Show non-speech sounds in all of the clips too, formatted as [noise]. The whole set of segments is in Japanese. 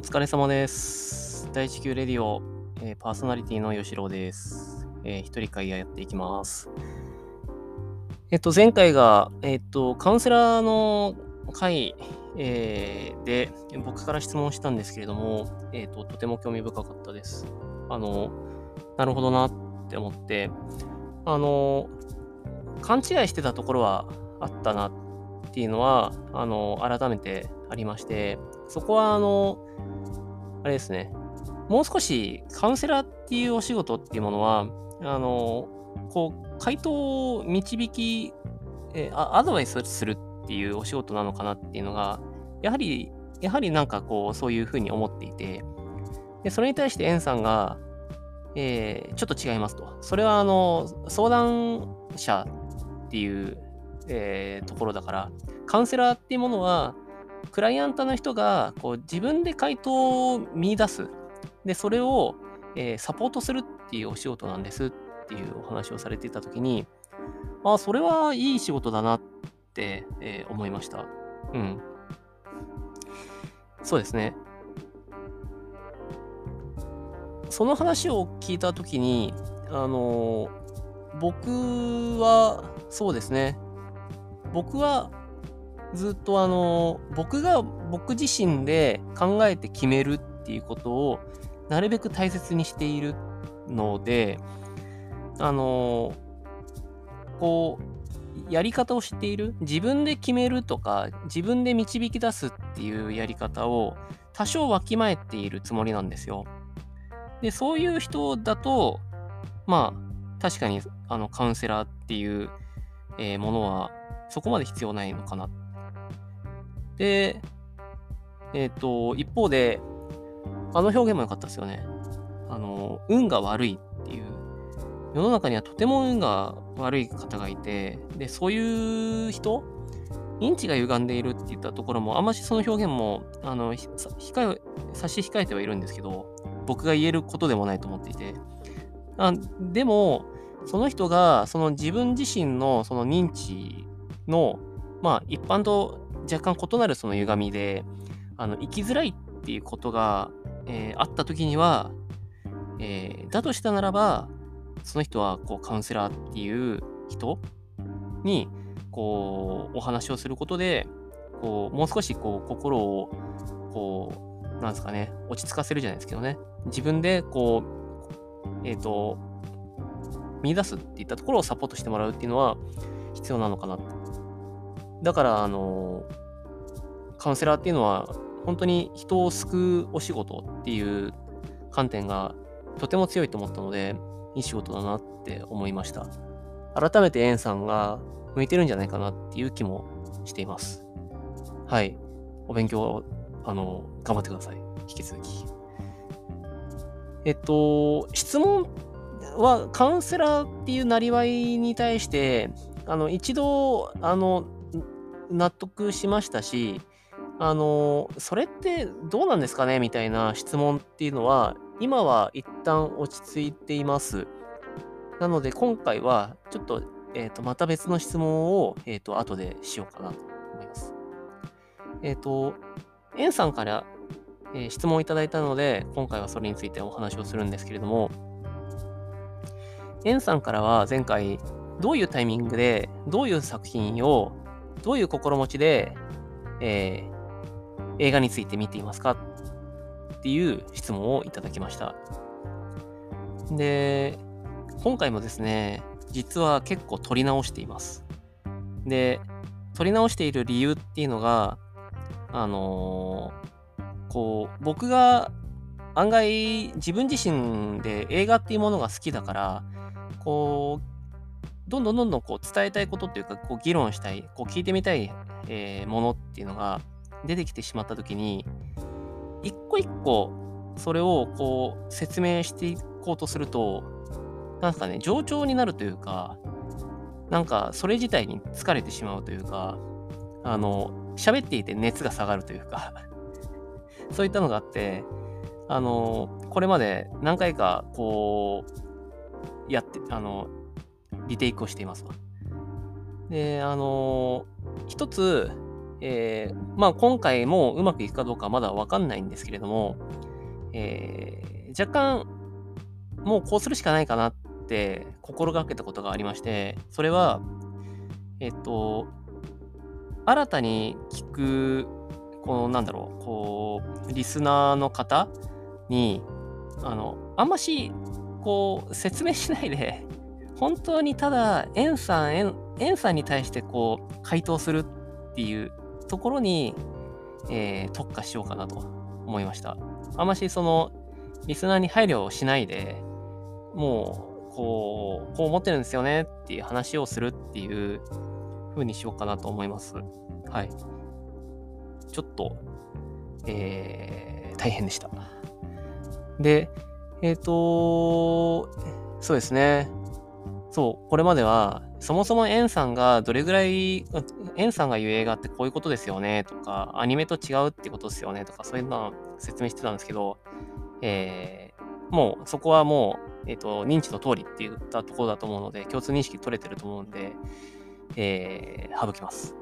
お疲れ様です。第一級レディオ、えーパーソナリティの吉郎です。えー一人会やっていきます。えっと、前回が、えっと、カウンセラーの会、えーで、僕から質問したんですけれども、えっと、とても興味深かったです。あの、なるほどなって思って、あの、勘違いしてたところはあったなっていうのは、あの、改めてありまして、そこは、あの、あれですね、もう少しカウンセラーっていうお仕事っていうものは、あの、こう、回答を導き、えアドバイスするっていうお仕事なのかなっていうのが、やはり、やはりなんかこう、そういうふうに思っていて、で、それに対してエンさんが、えーちょっと違いますと。それは、あの、相談者っていう、えーところだから、カウンセラーっていうものは、クライアントの人がこう自分で回答を見出す。で、それを、えーサポートするっていうお仕事なんですっていうお話をされていたときに、あ、それはいい仕事だなって、えー思いました。うん。そうですね。その話を聞いたときに、あの僕は、そうですね。僕はずっとあの僕が僕自身で考えて決めるっていうことをなるべく大切にしているのであのこうやり方を知っている自分で決めるとか自分で導き出すっていうやり方を多少わきまえているつもりなんですよ。でそういう人だとまあ確かにあのカウンセラーっていう、えーものはそこまで必要ないのかなっで、えっ、と、一方で、あの表現も良かったですよね。あの、運が悪いっていう。世の中にはとても運が悪い方がいて、で、そういう人、認知が歪んでいるって言ったところも、あんましその表現も、あの、控え、差し控えてはいるんですけど、僕が言えることでもないと思っていて。あでも、その人が、その自分自身のその認知の、まあ、一般と若干異なるその歪みで、あの生きづらいっていうことが、えーあった時には、えーだとしたならば、その人はこうカウンセラーっていう人にこうお話をすることで、こうもう少しこう心をこう、なんですかね、落ち着かせるじゃないですけどね、自分でこう、えっ、と、見出すっていったところをサポートしてもらうっていうのは必要なのかなってだから、あの、カウンセラーっていうのは、本当に人を救うお仕事っていう観点がとても強いと思ったので、いい仕事だなって思いました。改めてエンさんが向いてるんじゃないかなっていう気もしています。はい。お勉強、あの、頑張ってください。引き続き。えっと、質問はカウンセラーっていうなりわいに対して、あの、一度、あの、納得しましたし、あの、それってどうなんですかね？みたいな質問っていうのは、今は一旦落ち着いています。なので、今回は、ちょっと、えっ、と、また別の質問を、えっ、と、後でしようかなと思います。えっ、と、エンさんから、え質問をいただいたので、今回はそれについてお話をするんですけれども、エンさんからは前回、どういうタイミングで、どういう作品を、どういう心持ちで、えー映画について見ていますかっていう質問をいただきました。で、今回もですね、実は結構撮り直しています。で、撮り直している理由っていうのが、あのーこう、僕が案外自分自身で映画っていうものが好きだから、こう、どんどんどんどんこう伝えたいことっていうか、こう議論したい、こう聞いてみたい、えーものっていうのが出てきてしまったときに、一個一個それをこう説明していこうとすると、なんかね、冗長になるというか、なんかそれ自体に疲れてしまうというか、あの、喋っていて熱が下がるというか、[laughs] そういったのがあって、あの、これまで何回かこう、やって、あの、リテイクをしていますわ。で、あの、一つ、えー、まあ今回もうまくいくかどうかまだわかんないんですけれども、えー、若干もうこうするしかないかなって心がけたことがありまして、それは、えっと、新たに聞く、このなんだろう、こう、リスナーの方に、あの、あんまし、こう、説明しないで、本当にただ、エンさん、エンエンさんに対してこう、回答するっていうところに、えー、特化しようかなと思いました。あんましその、リスナーに配慮をしないで、もう、こう、こう思ってるんですよねっていう話をするっていう風にしようかなと思います。はい。ちょっと、えー、大変でした。で、えっ、ー、と、そうですね。そう、これまでは、そもそもエンさんがどれぐらい、エンさんが言う映画ってこういうことですよねとか、アニメと違うってことですよねとか、そういうのを説明してたんですけど、えー、もうそこはもう、えっ、ー、と、認知の通りって言ったところだと思うので、共通認識取れてると思うんで、えー、省きます。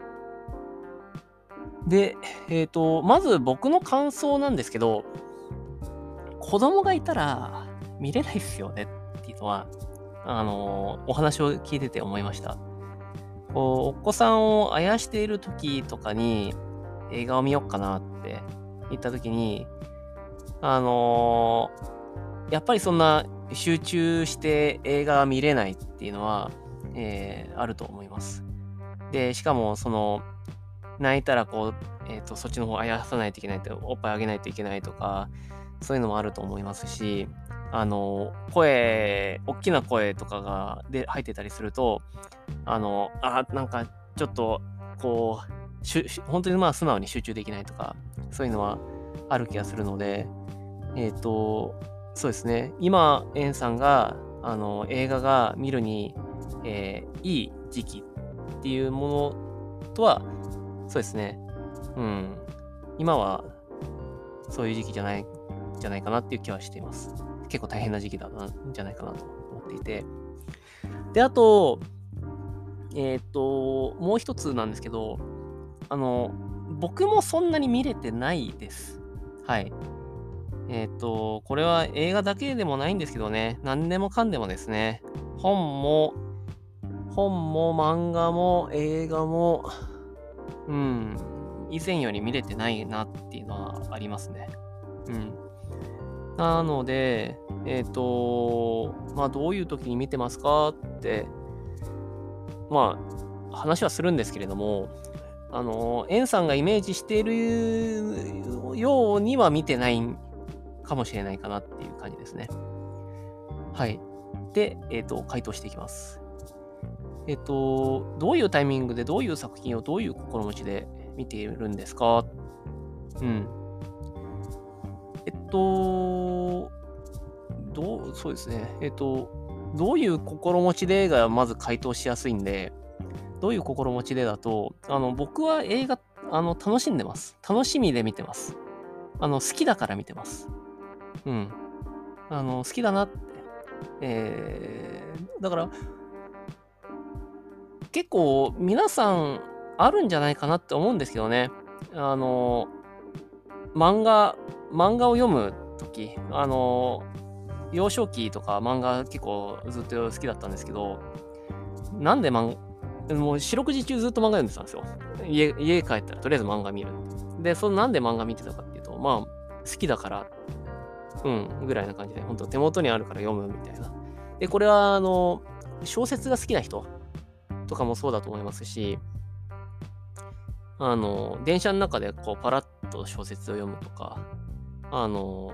で、えっ、ー、と、まず僕の感想なんですけど、子供がいたら見れないっすよねっていうのは、あの、お話を聞いてて思いました。こう、お子さんをあやしている時とかに映画を見よっかなって言った時に、あのー、やっぱりそんな集中して映画が見れないっていうのは、えー、あると思います。で、しかも、その、泣いたらこう、えっ、ー、と、そっちの方あやさないといけないと、おっぱいあげないといけないとか、そういうのもあると思いますし、あの、声、大きな声とかがで入ってたりすると、あの、あ、なんかちょっと、こう、しゅ本当にまあ素直に集中できないとか、そういうのはある気がするので、えっ、ー、と、そうですね、今、エンさんが、あの、映画が見るに、えー、いい時期っていうものとは、そうですね、うん、今は、そういう時期じゃない、じゃないかなっていう気はしています。結構大変な時期だなじゃないかなと思っていて。で、あと、えっ、と、もう一つなんですけど、あの、僕もそんなに見れてないです。はい。えっ、と、これは映画だけでもないんですけどね、何でもかんでもですね、本も、本も漫画も映画も、うん、以前より見れてないなっていうのはありますね。うん。なので、えっ、ー、と、まあ、どういう時に見てますか？って、まあ、話はするんですけれども、あの、エンさんがイメージしているようには見てないかもしれないかなっていう感じですね。はい。で、えっ、ー、と、回答していきます。えっ、ー、と、どういうタイミングでどういう作品をどういう心持ちで見ているんですか？うん。えっと、どう、そうですね。えっと、どういう心持ちでがまず回答しやすいんで、どういう心持ちでだと、あの、僕は映画、あの、楽しんでます。楽しみで見てます。あの、好きだから見てます。うん。あの、好きだなって。えー、だから、結構皆さんあるんじゃないかなって思うんですけどね。あの、漫画、漫画を読むとき、あの、幼少期とか漫画結構ずっと好きだったんですけど、なんで漫画、もう四六時中ずっと漫画読んでたんですよ。家家帰ったらとりあえず漫画見る。で、そのなんで漫画見てたかっていうと、まあ、好きだから、うん、ぐらいな感じで、本当手元にあるから読むみたいな。で、これは、あの、小説が好きな人とかもそうだと思いますし、あの、電車の中でこうパラッと小説を読むとか、あの、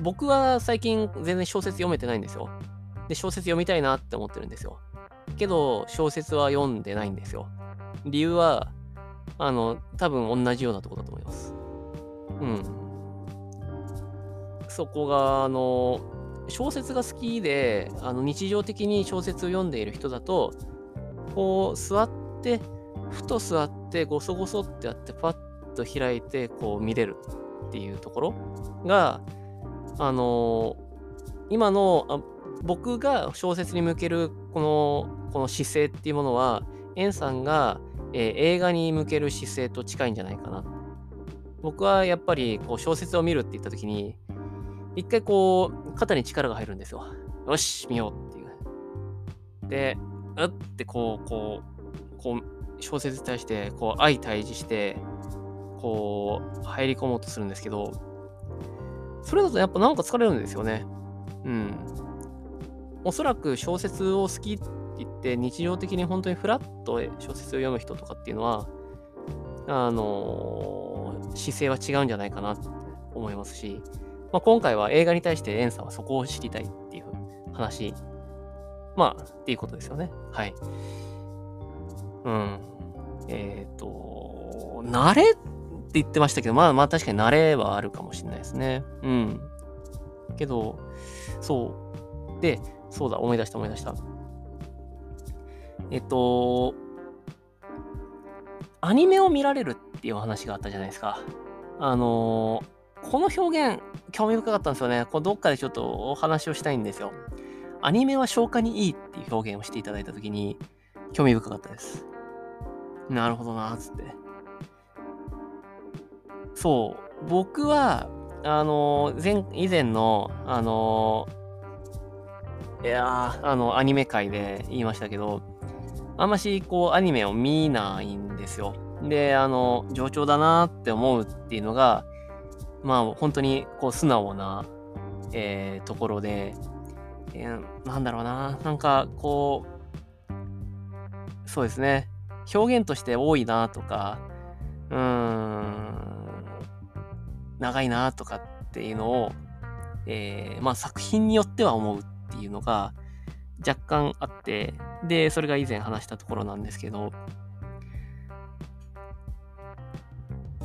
僕は最近全然小説読めてないんですよ。で、小説読みたいなって思ってるんですよ。けど、小説は読んでないんですよ。理由は、あの、多分同じようなとこだと思います。うん。そこが、あの、小説が好きで、あの日常的に小説を読んでいる人だと、こう、座って、ふと座ってゴソゴソってやってパッと開いてこう見れるっていうところがあの今の僕が小説に向けるこのこの姿勢っていうものはエンさんが、えー、映画に向ける姿勢と近いんじゃないかな。僕はやっぱりこう小説を見るって言った時に、一回こう、肩に力が入るんですよ。よし、見ようっていう。で、うってこう、こう、こう、小説に対して、こう、相対峙して、こう、入り込もうとするんですけど、それだとやっぱなんか疲れるんですよね。うん。おそらく小説を好きって言って日常的に本当にフラッと小説を読む人とかっていうのは、あのー、姿勢は違うんじゃないかなって思いますし、まあ、今回は映画に対してエンさんはそこを知りたいっていう話、まあ、っていうことですよね。はい。うん。えっ、ー、と、慣れって言ってましたけど、まあまあ確かに慣れはあるかもしれないですね。うん。けど、そう。で、そうだ、思い出した思い出した。えっと、アニメを見られるっていう話があったじゃないですか。あの、この表現、興味深かったんですよね。これどっかでちょっとお話をしたいんですよ。アニメは消化にいいっていう表現をしていただいたときに、興味深かったです。なるほどな、つって。そう、僕は、あの、前、以前の、あの、いやあの、アニメ界で言いましたけど、あんまし、こう、アニメを見ないんですよ。で、あの、上調だなって思うっていうのが、まあ、本当に、こう、素直な、えー、ところで、えー、なんだろうな、なんか、こう、そうですね、表現として多いなとか、うーん、長いなとかっていうのを、えー、まあ、作品によっては思うっていうのが、若干あって、で、それが以前話したところなんですけど、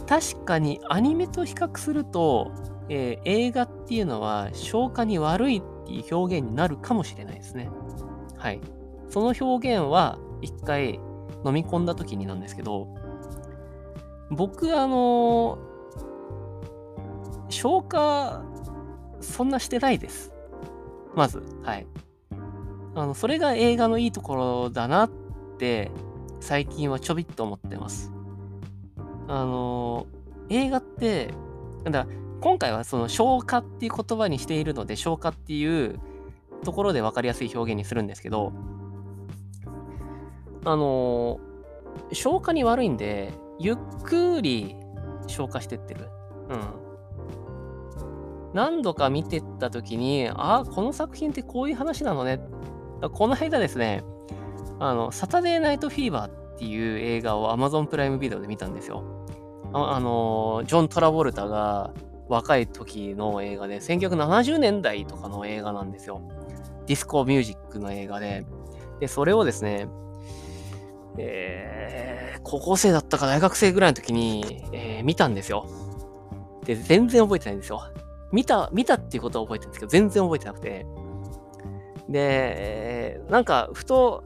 確かにアニメと比較すると、えー、映画っていうのは消化に悪いっていう表現になるかもしれないですね。はい。その表現は一回飲み込んだ時になんですけど、僕、あの、消化、そんなしてないです。まず、はい。あの、それが映画のいいところだなって、最近はちょびっと思ってます。あの、映画って、なんだ、今回はその消化っていう言葉にしているので、消化っていうところで分かりやすい表現にするんですけど、あの、消化に悪いんで、ゆっくり消化してってる。うん。何度か見てった時に、ああ、この作品ってこういう話なのね。この間ですね、あの、サタデーナイトフィーバーっていう映画を Amazon プライムビデオで見たんですよ。あ、あの、ジョン・トラボルタが若い時の映画で、1970年代とかの映画なんですよ。ディスコミュージックの映画で。で、それをですね、えー、高校生だったか大学生ぐらいの時に、えー、見たんですよ。で、全然覚えてないんですよ。見た、見たっていうことは覚えてるんですけど、全然覚えてなくて。で、なんか、ふと、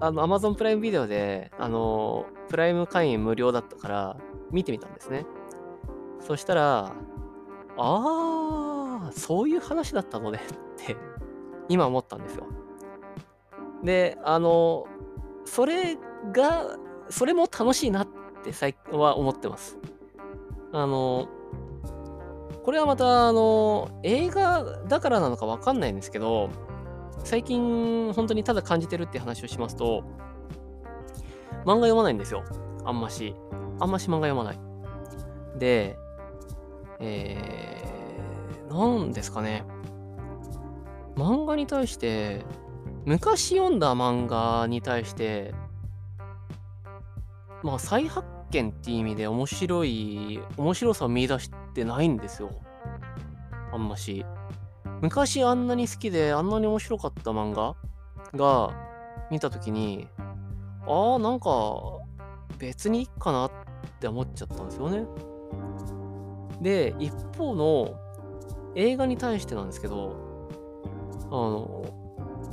あの、Amazon プライムビデオで、あの、プライム会員無料だったから、見てみたんですね。そしたら、ああ、そういう話だったのねって今思ったんですよ。で、あの、それが、それも楽しいなって最近は思ってます。あの、これはまた、あの、映画だからなのかわかんないんですけど、最近本当にただ感じてるって話をしますと、漫画読まないんですよ。あんまし。あんまし漫画読まない。で、えー、なんですかね。漫画に対して、昔読んだ漫画に対して、まあ再発見っていう意味で面白い、面白さを見出してないんですよ。あんまし。昔あんなに好きであんなに面白かった漫画が見たときに、ああ、なんか別にいいかなって思っちゃったんですよね。で、一方の映画に対してなんですけど、あの、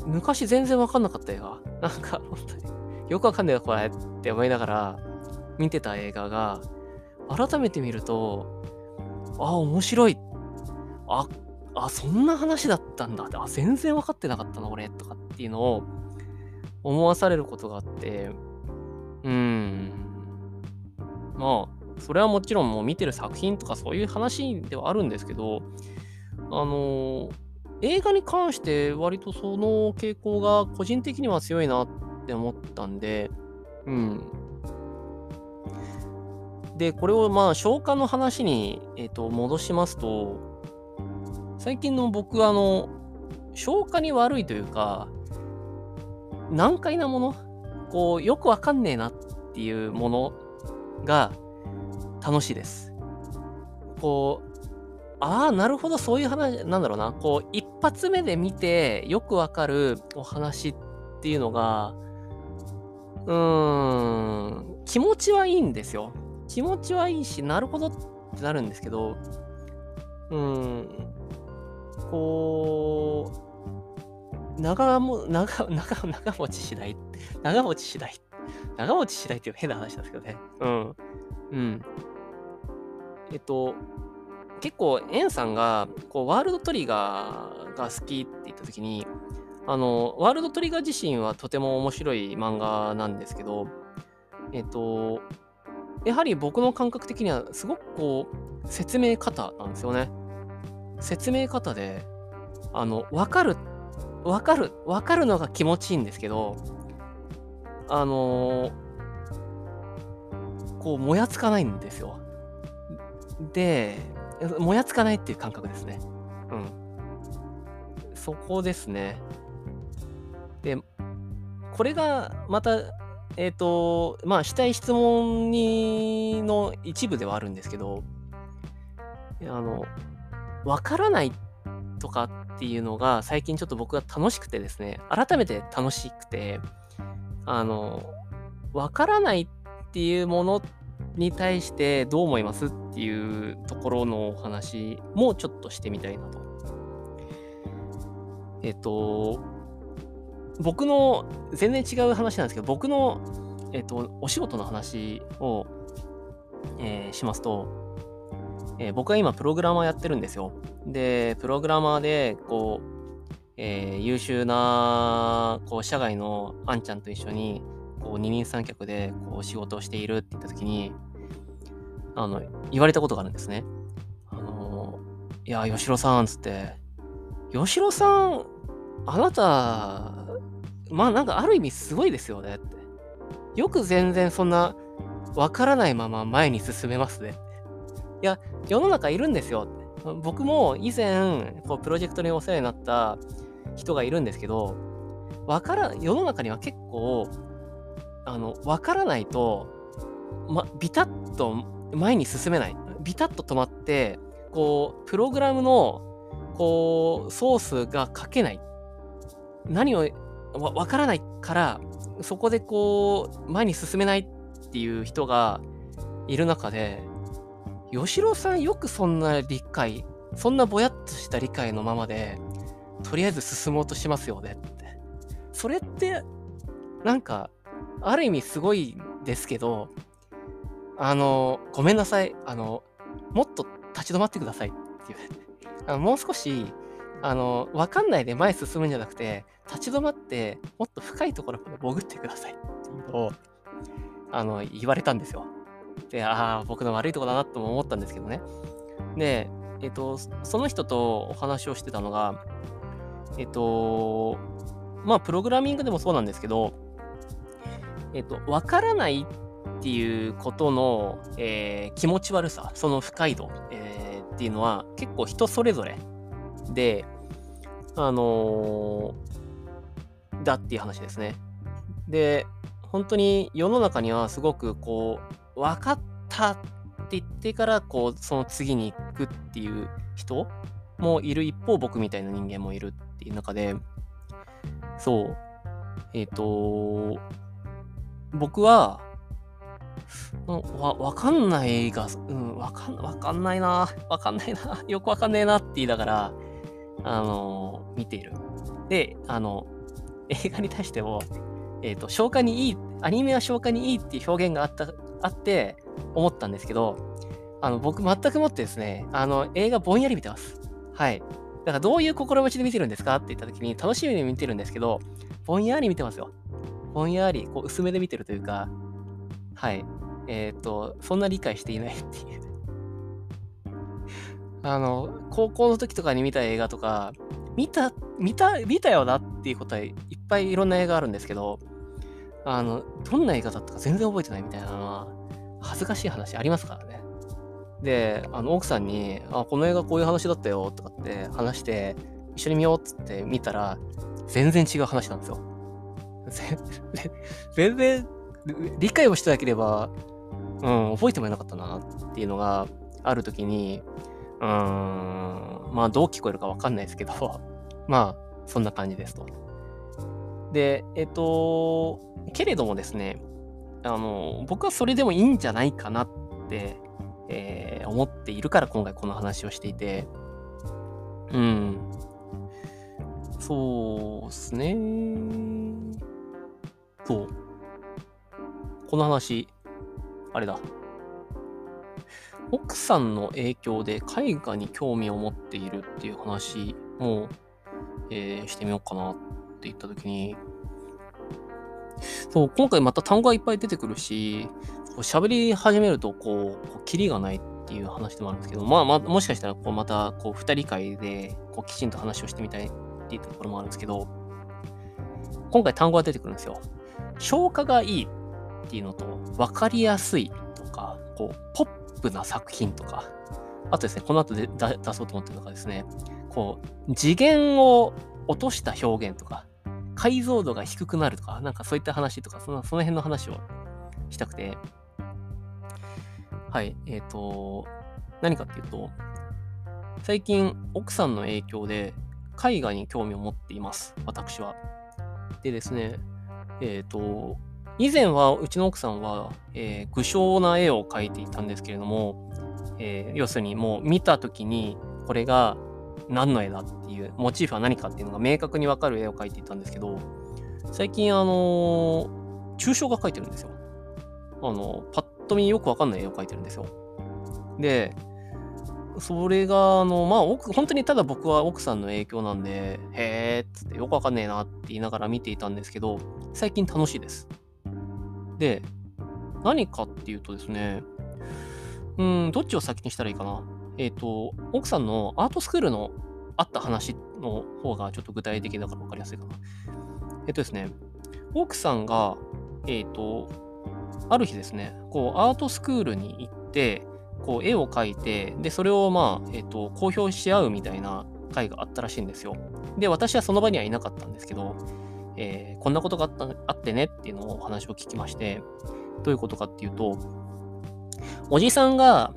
昔全然わかんなかった映画。なんか、本当に、よくわかんないよ、これって思いながら見てた映画が、改めて見ると、あ、面白い。あ、あ、そんな話だったんだ。あ、全然分かってなかったな、俺。とかっていうのを思わされることがあって、うん。まあ、それはもちろんもう見てる作品とかそういう話ではあるんですけど、あの映画に関して割とその傾向が個人的には強いなって思ったんで、うん。で、これをまあ消化の話に、えー、と戻しますと、最近の僕はあの、消化に悪いというか、難解なもの、こう、よくわかんねえなっていうものが楽しいです。こう、ああ、なるほど、そういう話、なんだろうな。こう、一発目で見てよくわかるお話っていうのが、うーん、気持ちはいいんですよ。気持ちはいいし、なるほどってなるんですけど、うん、こう、長も、長、[laughs] 長、長持ちしない。長持ちしない。長持ちしないっていう変な話なんですけどね。うん。うん。えっと、結構、エンさんが、こう、ワールドトリガーが好きって言った時に、あの、ワールドトリガー自身はとても面白い漫画なんですけど、えっと、やはり僕の感覚的にはすごくこう、説明方なんですよね。説明方で、あの、わかる、わかる、わかるのが気持ちいいんですけど、あのこう、もやつかないんですよ。で、もやつかないっていう感覚ですね。うん。そこですね。で、これがまた、えっ、ー、と、まあ、したい質問にの一部ではあるんですけど、あの、わからないとかっていうのが最近ちょっと僕が楽しくてですね、改めて楽しくて、あの、わからないっていうものに対してどう思いますっていうところのお話もちょっとしてみたいなと。えっと、僕の全然違う話なんですけど、僕の、えっと、お仕事の話を、えー、しますと、えー、僕は今プログラマーやってるんですよ。で、プログラマーで、こう、えー、優秀な、こう、社外のあんちゃんと一緒に、こう二人三脚でこう仕事をしているって言った時に、あの、言われたことがあるんですね。あの、いや、吉郎さん、つって、吉郎さん、あなた、まあなんかある意味すごいですよねって。よく全然そんな、わからないまま前に進めますね。いや、世の中いるんですよって。僕も以前、こうプロジェクトにお世話になった人がいるんですけど、わから、世の中には結構、あの、わからないと、ま、ビタッと前に進めない。ビタッと止まって、こう、プログラムの、こう、ソースが書けない。何をわ、からないから、そこでこう、前に進めないっていう人がいる中で、吉郎さんよくそんな理解、そんなぼやっとした理解のままで、とりあえず進もうとしますよねって。それって、なんか、ある意味すごいですけど、あの、ごめんなさい。あの、もっと立ち止まってくださいっていう。あのもう少し、あの、わかんないで前進むんじゃなくて、立ち止まって、もっと深いところまで潜ってくださいっていうのを、あの、言われたんですよ。で、ああ、僕の悪いとこだなとも思ったんですけどね。で、えっと、その人とお話をしてたのが、えっと、まあ、プログラミングでもそうなんですけど、えっと、わからないっていうことの、えー、気持ち悪さ、その不快度、えー、っていうのは結構人それぞれで、あのー、だっていう話ですね。で、本当に世の中にはすごくこう、分かったって言ってから、こう、その次に行くっていう人もいる一方、僕みたいな人間もいるっていう中で、そう、えっ、ー、と、僕は、わ、かんないが、うん、わかん、わかんないな、わかんないな、よくわかんねえなって言いながら、あの、見ている。で、あの、映画に対しても、えっ、ー、と、消化にいい、アニメは消化にいいっていう表現があった、あって、思ったんですけど、あの、僕全くもってですね、あの、映画ぼんやり見てます。はい。だからどういう心持ちで見てるんですか？って言った時に、楽しみに見てるんですけど、ぼんやり見てますよ。ぼんやり、こう、薄めで見てるというか、はい。えっ、と、そんな理解していないっていう。あの、高校の時とかに見た映画とか、見た、見た、見たよなっていうことはいっぱいいろんな映画あるんですけど、あの、どんな映画だったか全然覚えてないみたいなのは、恥ずかしい話ありますからね。で、あの、奥さんに、あ、この映画こういう話だったよとかって話して、一緒に見ようっつって見たら、全然違う話なんですよ。[laughs] 全然、理解をしてなければ、うん、覚えてもいなかったなっていうのがあるときに、うん、まあどう聞こえるかわかんないですけど、[laughs] まあそんな感じですと。で、えっと、けれどもですね、あの、僕はそれでもいいんじゃないかなって、えー、思っているから今回この話をしていて、うん。そうっすね。そう。この話、あれだ。奥さんの影響で絵画に興味を持っているっていう話も、えー、してみようかなって言ったときに、そう、今回また単語がいっぱい出てくるし、喋り始めると、こう、こうキリがないっていう話でもあるんですけど、まあ、まあ、もしかしたら、こう、また、こう、二人会で、こう、きちんと話をしてみたいっていうところもあるんですけど、今回単語が出てくるんですよ。消化がいいっていうのと、分かりやすいとか、こう、ポップな作品とか、あとですね、この後で出そうと思ってるのがですね、こう、次元を落とした表現とか、解像度が低くなるとか、なんかそういった話とか、そのその辺の話をしたくて、はい、えっ、ー、と、何かっていうと、最近、奥さんの影響で絵画に興味を持っています、私は。でですね、えっ、ー、と、以前はうちの奥さんは、えー、具象な絵を描いていたんですけれども、えー、要するにもう見た時にこれが何の絵だっていうモチーフは何かっていうのが明確に分かる絵を描いていたんですけど最近あの、抽象画描いてるんですよ。あのパッと見よく分かんない絵を描いてるんですよ。でそれが、あの、まあ、本当にただ僕は奥さんの影響なんで、へーっつってよくわかんねえなって言いながら見ていたんですけど、最近楽しいです。で、何かっていうとですね、うん、どっちを先にしたらいいかな。えっ、ー、と、奥さんのアートスクールのあった話の方がちょっと具体的だから分かりやすいかな。えっ、ー、とですね、奥さんが、えっ、ー、と、ある日ですね、こう、アートスクールに行って、こう、絵を描いて、で、それをまあ、えっ、と、公表し合うみたいな会があったらしいんですよ。で、私はその場にはいなかったんですけど、えー、こんなことがあったあってねっていうのをお話を聞きまして、どういうことかっていうと、おじさんが、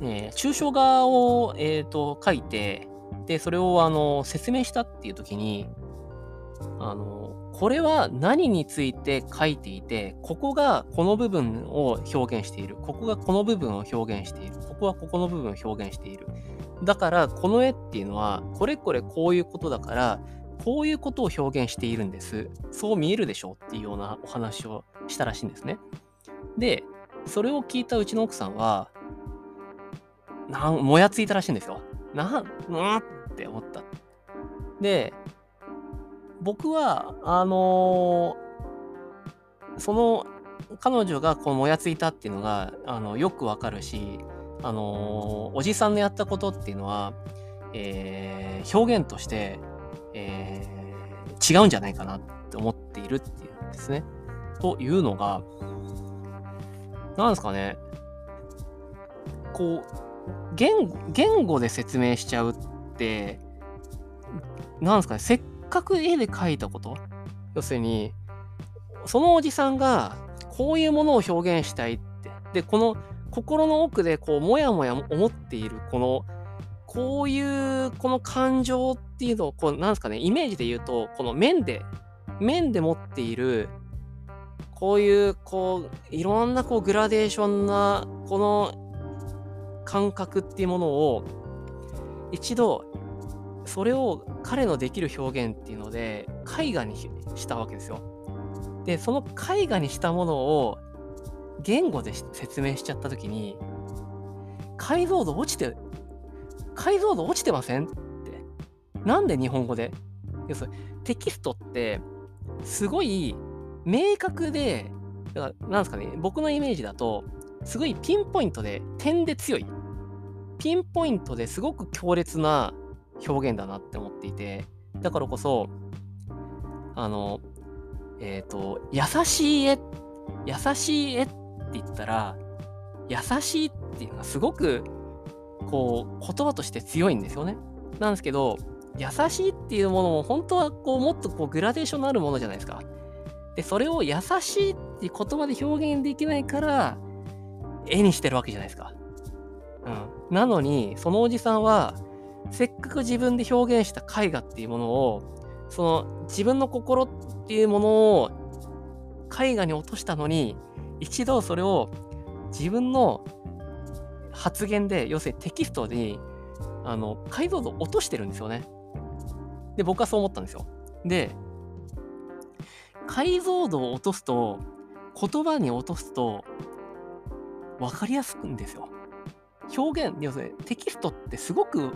え、抽象画を、えーと、書いて、で、それをあの説明したっていう時に、あの、これは何について書いていて、ここがこの部分を表現している。ここがこの部分を表現している。ここはここの部分を表現している。だから、この絵っていうのは、これこれこういうことだから、こういうことを表現しているんです。そう見えるでしょうっていうようなお話をしたらしいんですね。で、それを聞いたうちの奥さんは、なん、もやついたらしいんですよ。なん、うんって思った。で、僕は、あのー、その、彼女がこのもやついたっていうのが、あの、よくわかるし、あのー、おじさんのやったことっていうのは、えー、表現として、えー、違うんじゃないかなって思っているっていうんですね。というのが、なんですかね、こう、言言語で説明しちゃうって、なんですかね、せっかく絵で描いたこと。要するに、そのおじさんがこういうものを表現したいって、で、この心の奥でこう、もやもや思っている、このこういうこの感情っていうのをこうなんですかねイメージで言うとこの面で面で持っているこういうこういろんなこうグラデーションなこの感覚っていうものを一度それを彼のできる表現っていうので絵画にしたわけですよ。でその絵画にしたものを言語で説明しちゃった時に解像度落ちて解像度落ちてません？って。なんで日本語で？要するにテキストってすごい明確で、だからなんですかね、僕のイメージだと、すごいピンポイントで、点で強い。ピンポイントですごく強烈な表現だなって思っていて、だからこそ、あの、えっ、ー、と、優しい絵、優しい絵って言ったら、優しいっていうのがすごく、こう、言葉として強いんですよね。なんですけど、優しいっていうものも本当はこうもっとこうグラデーションのあるものじゃないですか。で、それを優しいって言葉で表現できないから、絵にしてるわけじゃないですか。うん。なのに、そのおじさんは、せっかく自分で表現した絵画っていうものを、その自分の心っていうものを絵画に落としたのに、一度それを自分の発言で、要するにテキストに、あの、解像度を落としてるんですよね。で、僕はそう思ったんですよ。で、解像度を落とすと、言葉に落とすと、分かりやすくんですよ。表現、要するにテキストってすごく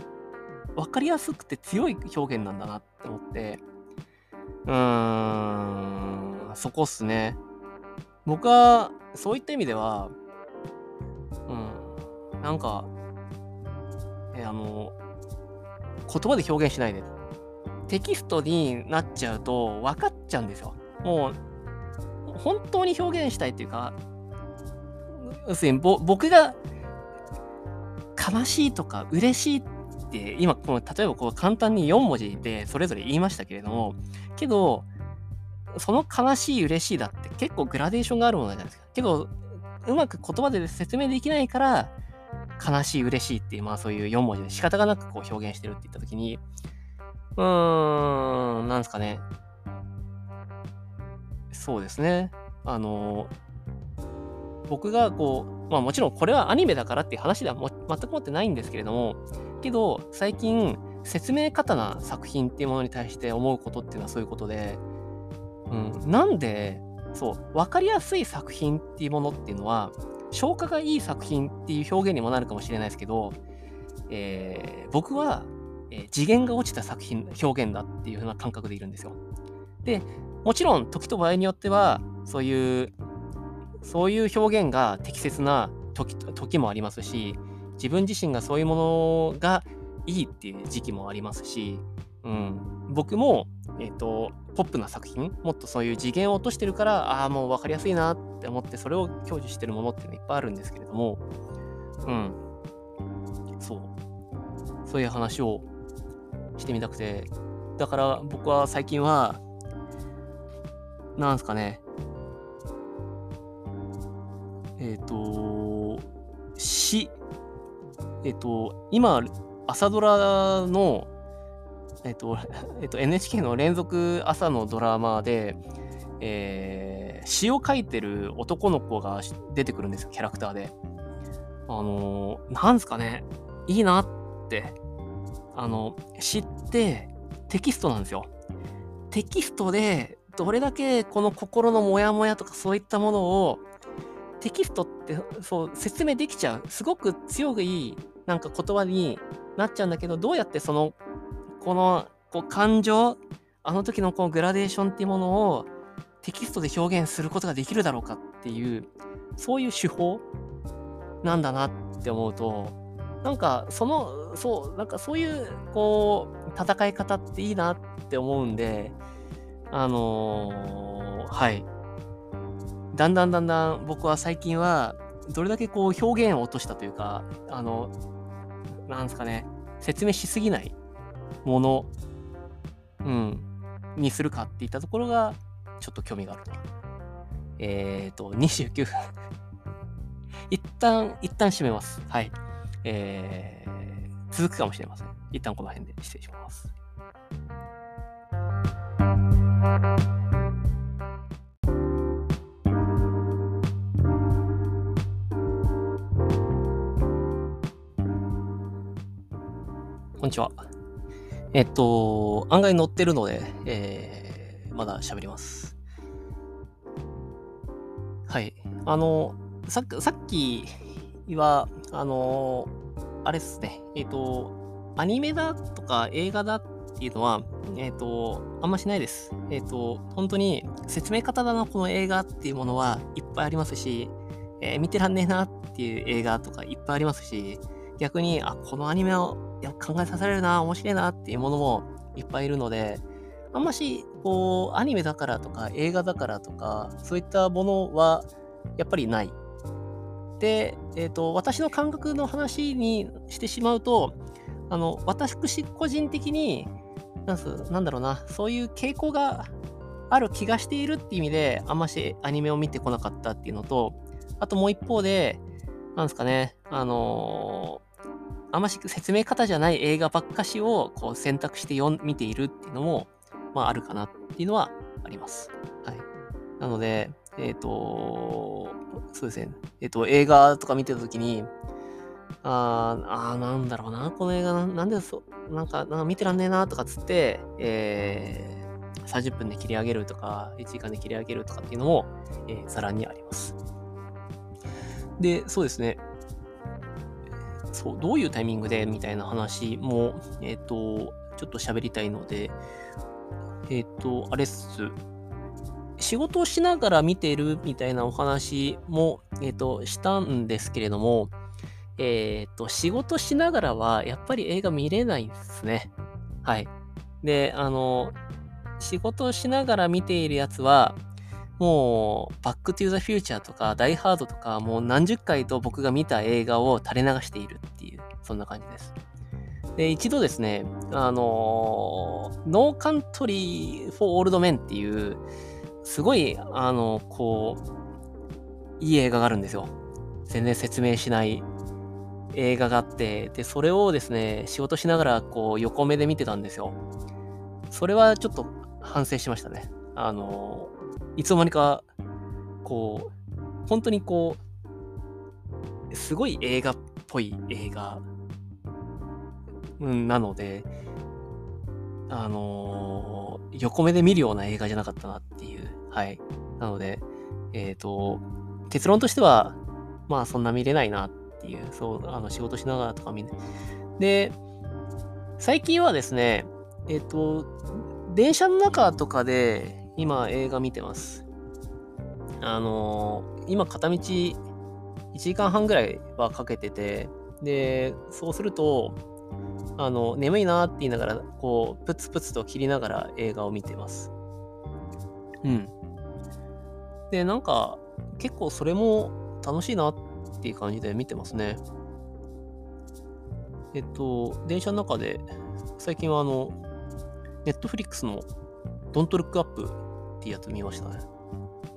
分かりやすくて強い表現なんだなって思って、うーん、そこっすね。僕は、そういった意味では、なんか、え、あの、言葉で表現しないで。テキストになっちゃうと分かっちゃうんですよ。もう、本当に表現したいっていうか、要するに僕が悲しいとか嬉しいって今この例えばこう簡単に4文字でそれぞれ言いましたけれどもけどその悲しい嬉しいだって結構グラデーションがあるものじゃないですかけどうまく言葉で説明できないから悲しい嬉しいっていうまあそういう4文字で仕方がなくこう表現してるって言った時にうーんなんですかね。そうですね。あの僕がこう、まあもちろんこれはアニメだからっていう話では全く持ってないんですけれども、けど最近説明過多な作品っていうものに対して思うことっていうのはそういうことで、うん、なんで、そう、分かりやすい作品っていうものっていうのは、消化がいい作品っていう表現にもなるかもしれないですけど、えー、僕は、え、次元が落ちた作品、表現だっていう風な感覚でいるんですよ。で、もちろん時と場合によっては、そういうそういう表現が適切な時時もありますし、自分自身がそういうものがいいっていう時期もありますし、うん、僕も、えっ、ー、と、ポップな作品、もっとそういう次元を落としてるから、ああ、もう分かりやすいなって思って、それを享受してるものっていうのいっぱいあるんですけれども、うん、そう、そういう話をしてみたくて、だから僕は最近は、なんすかね、えっ、ー、と、し、えっ、ー、と、今、朝ドラの、えっ、と、えっと、NHK の連続朝のドラマで、えー、詩を書いてる男の子が出てくるんですよ、キャラクターで。あのなんですかね、いいなって、あの、詩ってテキストなんですよ。テキストでどれだけこの心のモヤモヤとかそういったものをテキストってそう説明できちゃうすごく強いなんか言葉になっちゃうんだけどどうやってそのこのこう感情あの時のこのグラデーションっていうものをテキストで表現することができるだろうかっていうそういう手法なんだなって思うとなんかそのそうなんかそういうこう戦い方っていいなって思うんであのー、はい。だんだんだんだん僕は最近は、どれだけこう表現を落としたというか、あの、なんですかね、説明しすぎないもの、うん、にするかっていったところが、ちょっと興味があると。えっ、ー、と、29分 [laughs] 一旦、一旦閉めます。はい。えー、続くかもしれません。一旦この辺で失礼します。こんにちは。えっと、案外乗ってるので、えー、まだ喋ります。はい。あの、ささっきは、あの、あれっすね。えっと、アニメだとか映画だっていうのは、えっと、あんましないです。えっと、本当に説明方だな、この映画っていうものはいっぱいありますし、えー、見てらんねえなっていう映画とかいっぱいありますし、逆に、あ、このアニメを考えさせられるな、面白いなっていうものもいっぱいいるので、あんまし、こう、アニメだからとか、映画だからとか、そういったものは、やっぱりない。で、えっ、ー、と、私の感覚の話にしてしまうと、あの、私個人的に、なんす、なんだろうな、そういう傾向がある気がしているっていう意味で、あんましアニメを見てこなかったっていうのと、あともう一方で、なんですかね、あのー、あんまし説明方じゃない映画ばっかしをこう選択して読見ているっていうのも、まああるかなっていうのはあります。はい。なので、えっ、ー、と、そうですね、えっ、ー、と、映画とか見てたときに、ああ、なんだろうな、この映画な、なんでそう、なんか、なんか見てらんねえなとかっつって、えー、30分で切り上げるとか、1時間で切り上げるとかっていうのも、えー、ざらにあります。で、そうですね。そう、どういうタイミングでみたいな話も、えっ、ー、と、ちょっと喋りたいので、えっ、ー、と、あれっす。仕事をしながら見てるみたいなお話も、えっ、ー、と、したんですけれども、えっ、と、仕事しながらは、やっぱり映画見れないですね。はい。で、あの、仕事をしながら見ているやつは、もう、バックトゥーザフューチャーとか、ダイハードとか、もう何十回と僕が見た映画を垂れ流しているっていう、そんな感じです。で、一度ですね、あの No Country for Old Men っていう、すごい、あの、こう、いい映画があるんですよ。全然説明しない映画があって、で、それをですね、仕事しながら、こう、横目で見てたんですよ。それはちょっと反省しましたね。あのいつの間にか、こう、本当にこう、すごい映画っぽい映画、うん、なので、あのー、横目で見るような映画じゃなかったなっていう。はい。なので、えっ、ー、と、結論としては、まあそんな見れないなっていう、そう、あの仕事しながらとか見る。で、最近はですね、えっ、ー、と、電車の中とかで、今映画見てます。あのー、今片道1時間半ぐらいはかけてて、で、そうすると、あの、眠いなって言いながら、こう、プツプツと切りながら映画を見てます。うん。で、なんか、結構それも楽しいなっていう感じで見てますね。えっと、電車の中で、最近はあの、ネットフリックスの Don't Look Up っていうやつ見ましたね。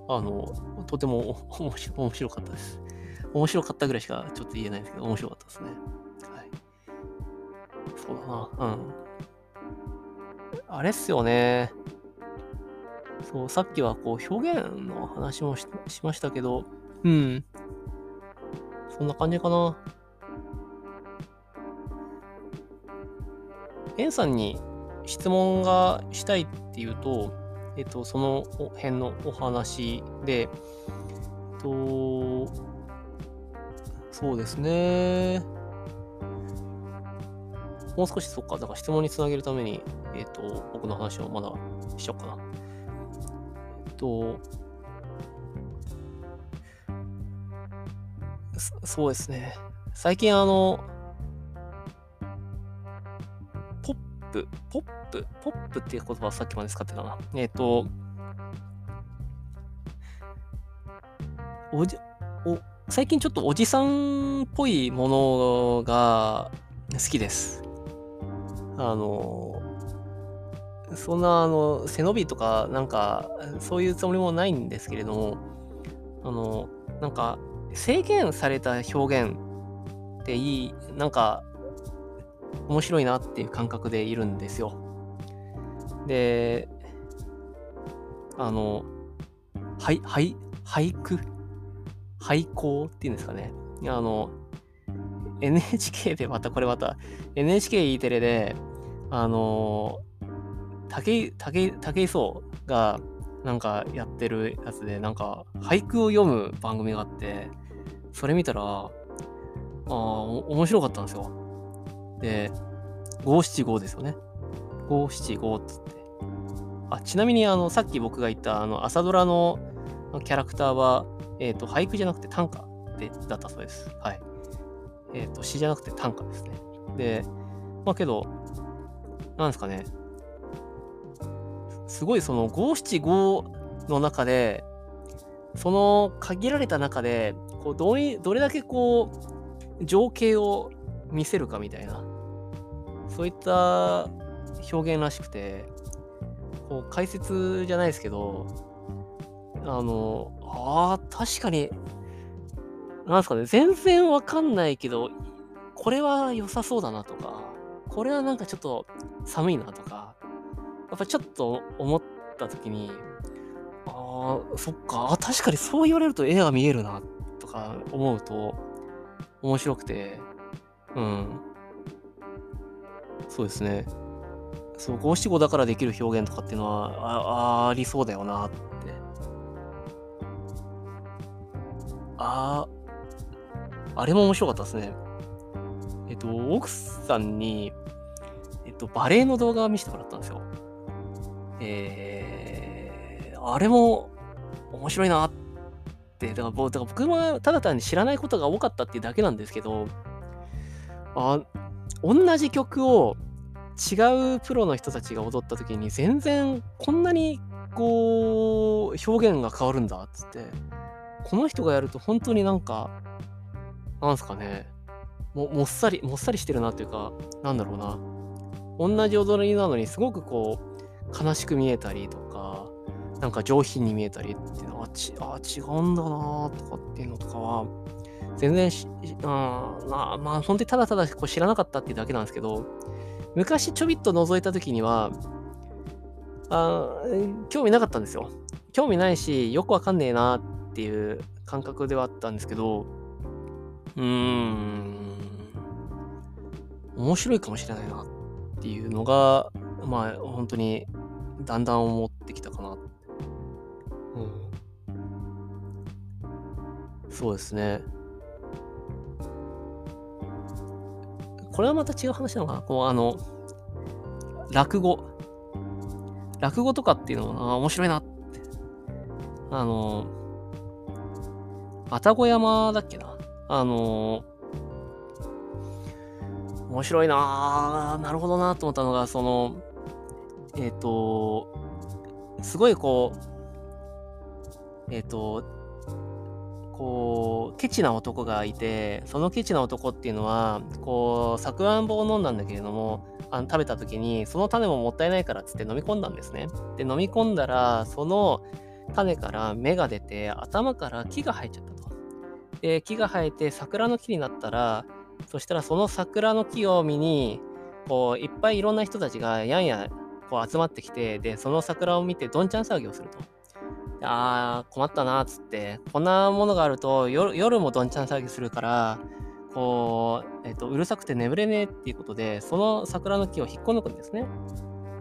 あの、とても [laughs] 面白面白かったです。面白かったぐらいしかちょっと言えないんですけど、面白かったですね。はい。そうだな。うん。あれっすよね。そう、さっきはこう表現の話もしましたけど、うん。そんな感じかな。エンさんに質問がしたいっていうと、えっと、その辺のお話で、えっと、そうですね。もう少しそっか、だから質問につなげるために、えっと、僕の話をまだしようかな。えっと、そうですね。最近あの、プ、ポップ、ポップっていう言葉をさっきまで使ってたな。えっ、ー、と、おじ、お、最近ちょっとおじさんっぽいものが好きです。あの、そんな、あの、背伸びとか、なんか、そういうつもりもないんですけれども、あの、なんか、制限された表現っていい、なんか、面白いなっていう感覚でいるんですよ。で、あの、はい、はい、俳句？俳句っていうんですかね。あの、NHK でまたこれまた NHKE テレであの武井武井武井壮がなんかやってるやつでなんか俳句を読む番組があってそれ見たらああ面白かったんですよで、五七五ですよね。五七五っつって。あ、ちなみに、あの、さっき僕が言った、あの、朝ドラのキャラクターは、えっ、ー、と、俳句じゃなくて短歌でだったそうです。はい。えっ、ー、と、詩じゃなくて短歌ですね。で、まあけど、なんですかね。すごいその五七五の中で、その限られた中で、こうどどれだけこう、情景を見せるかみたいな、そういった表現らしくて、こう解説じゃないですけど、あの、あ、確かに、なんですかね、全然わかんないけど、これは良さそうだなとか、これはなんかちょっと寒いなとか、やっぱちょっと思った時に、ああ、そっか、あ確かにそう言われると絵が見えるなとか思うと面白くて、うん。そうですね。そう、五七五だからできる表現とかっていうのはあありそうだよなって。ああ、あれも面白かったですね。えっと、奥さんに、えっと、バレエの動画を見せてもらったんですよ。えー、あれも面白いなって、だから僕もただ単に知らないことが多かったっていうだけなんですけど、あ同じ曲を違うプロの人たちが踊った時に全然こんなにこう表現が変わるんだっつってこの人がやると本当になんかなんすかねももっさりもっさりしてるなっていうかなんだろうな。同じ踊りなのにすごくこう悲しく見えたりとかなんか上品に見えたりっていうのはちあ違うんだなとかっていうのとかは全然し、うん、まあ、まあ、本当にただただこう知らなかったっていうだけなんですけど、昔ちょびっと覗いた時には、あ興味なかったんですよ。興味ないし、よくわかんねえなっていう感覚ではあったんですけど、うーん、面白いかもしれないなっていうのが、まあ、本当にだんだん思ってきたかな。うん。そうですね。これはまた違う話なのかな？こう、あの、落語。落語とかっていうのは面白いなって。あの、愛宕山だっけな？あの、面白いななるほどなと思ったのが、その、えっ、ー、と、すごいこう、えっ、ー、と、こう、ケチな男がいて、そのケチな男っていうのは、こう、さくらんぼを飲んだんだけれども、あの食べた時に、その種ももったいないからっつって飲み込んだんですね。で、飲み込んだら、その種から芽が出て、頭から木が生えちゃったと。で、木が生えて桜の木になったら、そしたらその桜の木を見に、こう、いっぱいいろんな人たちがやんやこう集まってきて、で、その桜を見てどんちゃん騒ぎをすると。ああ、困ったなっ、つって、こんなものがあると夜、もどんちゃん騒ぎするから、こう、えっ、と、うるさくて眠れねえっていうことで、その桜の木を引っこ抜くんですね。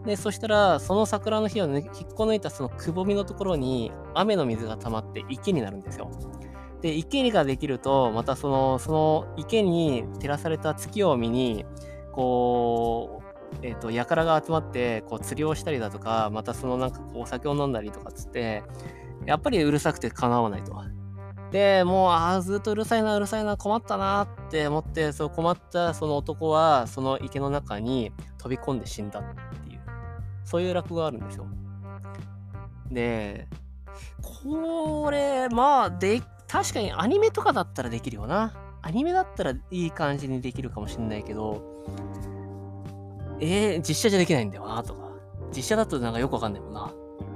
で、そしたら、その桜の木を、ね、引っこ抜いたそのくぼみのところに、雨の水が溜まって池になるんですよ。で、池ができると、またその、その池に照らされた月を見に、こう、えっ、ー、と、輩が集まって、こう、釣りをしたりだとか、またそのなんかこう、お酒を飲んだりとかっつって、やっぱりうるさくて叶わないと。で、もう、ああ、ずっとうるさいな、うるさいな、困ったなって思って、そう困ったその男は、その池の中に飛び込んで死んだっていう、そういう落語があるんですよ。で、これ、まあ、で、確かにアニメとかだったらできるよな。アニメだったらいい感じにできるかもしんないけど、えー、実写じゃできないんだよな、とか。実写だとなんかよくわかんないもんな。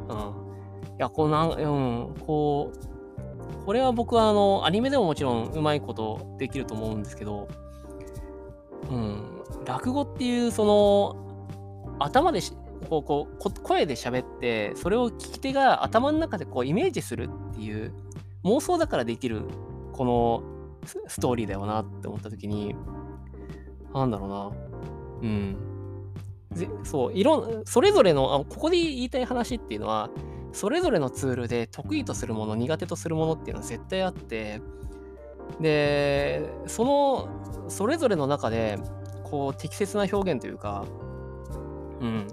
うん。いや、こうなん、うん、こう、これは僕はあの、アニメでももちろんうまいことできると思うんですけど、うん、落語っていう、その、頭で、こう、こう、声で喋って、それを聞き手が頭の中でこう、イメージするっていう、妄想だからできる、このストーリーだよなって思った時に、なんだろうな。うん。そう、いろ、それぞれのあ、ここで言いたい話っていうのは、それぞれのツールで得意とするもの、苦手とするものっていうのは絶対あって、で、その、それぞれの中で、こう、適切な表現というか、うん。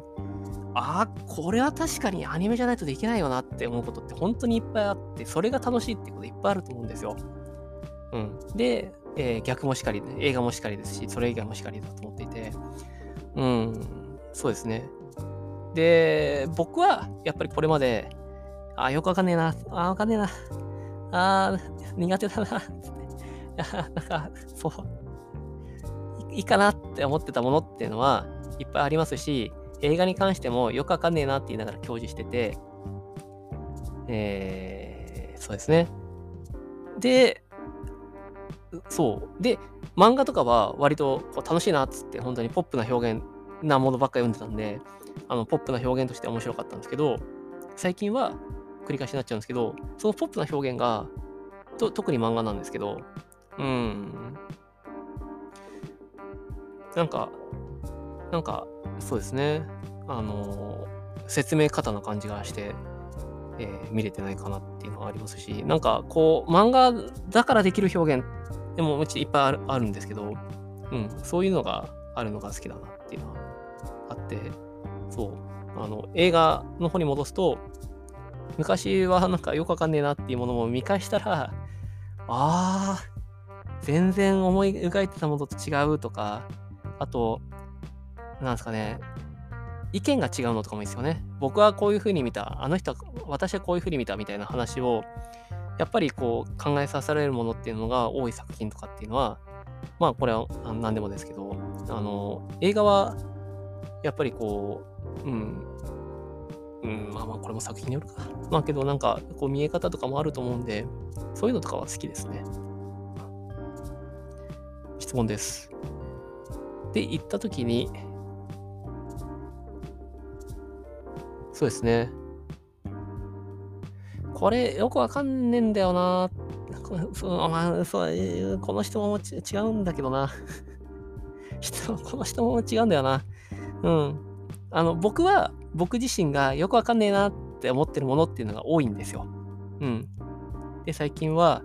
あこれは確かにアニメじゃないとできないよなって思うことって本当にいっぱいあって、それが楽しいってこといっぱいあると思うんですよ。うん。で、えー、逆もしかり、映画もしかりですし、それ以外もしかりだと思っていて、うん、そうですね。で、僕はやっぱりこれまで、あ、よくわかんねえな、あ、わかんねえな、あ、苦手だな、つって。いや、なんか、そう、いいかなって思ってたものっていうのはいっぱいありますし、映画に関してもよくわかんねえなって言いながら教示してて、えー、そうですね。で、そう。で、漫画とかは割とこう楽しいなっつって、本当にポップな表現なものばっか読んでたんで、あのポップな表現として面白かったんですけど、最近は繰り返しになっちゃうんですけど、そのポップな表現が、と特に漫画なんですけど、うん。なんか、なんか、そうですね。あの、説明方な感じがして、えー、見れてないかなっていうのはありますし、なんかこう、漫画だからできる表現でももちいっぱいあるあるんですけど、うん、そういうのがあるのが好きだなっていうのはあって、そう、あの、映画の方に戻すと、昔はなんかよくわかんねえなっていうものも見返したら、ああ、全然思い描いてたものと違うとか、あと、なんですかね、意見が違うのとかもいいですよね。僕はこういうふうに見た、あの人は、私はこういうふうに見たみたいな話を、やっぱりこう考えさせられるものっていうのが多い作品とかっていうのは、まあこれは何でもですけど、あの、映画はやっぱりこう、うん、うん、まあまあこれも作品によるか。まあけどなんかこう見え方とかもあると思うんで、そういうのとかは好きですね。質問です。で、行った時に、そうですね。これよくわかんねえんだよな。そのまあ、そうこの人も違うんだけどな。[laughs] この人も違うんだよな。うん。あの、僕は、僕自身がよくわかんねえなって思ってるものっていうのが多いんですよ。うん。で、最近は、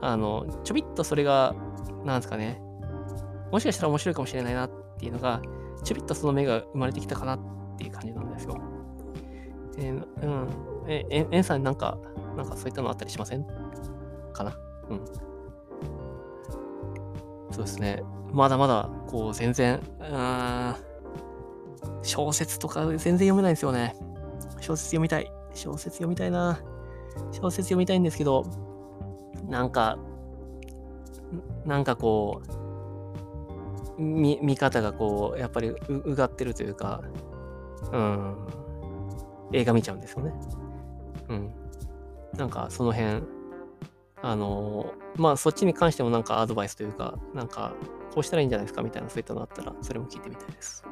あの、ちょびっとそれが、なんですかね、もしかしたら面白いかもしれないなっていうのが、ちょびっとその目が生まれてきたかなっていう感じなんですよ。えー、うん。え、え、んさんなんか、なんかそういったのあったりしませんかな？うん。そうですね。まだまだ、こう、全然、うん、小説とか全然読めないんですよね。小説読みたい。小説読みたいな。小説読みたいんですけど、なんか、なんかこう、見見方がこう、やっぱりううがってるというか、うん、映画見ちゃうんですよね。うん。なんかその辺、あの、まあそっちに関してもなんかアドバイスというか、なんかこうしたらいいんじゃないですかみたいなそういったのあったら、それも聞いてみたいです。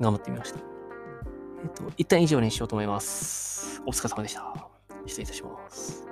頑張ってみました。えっ、ー、と、一旦以上にしようと思います。お疲れ様でした。失礼いたします。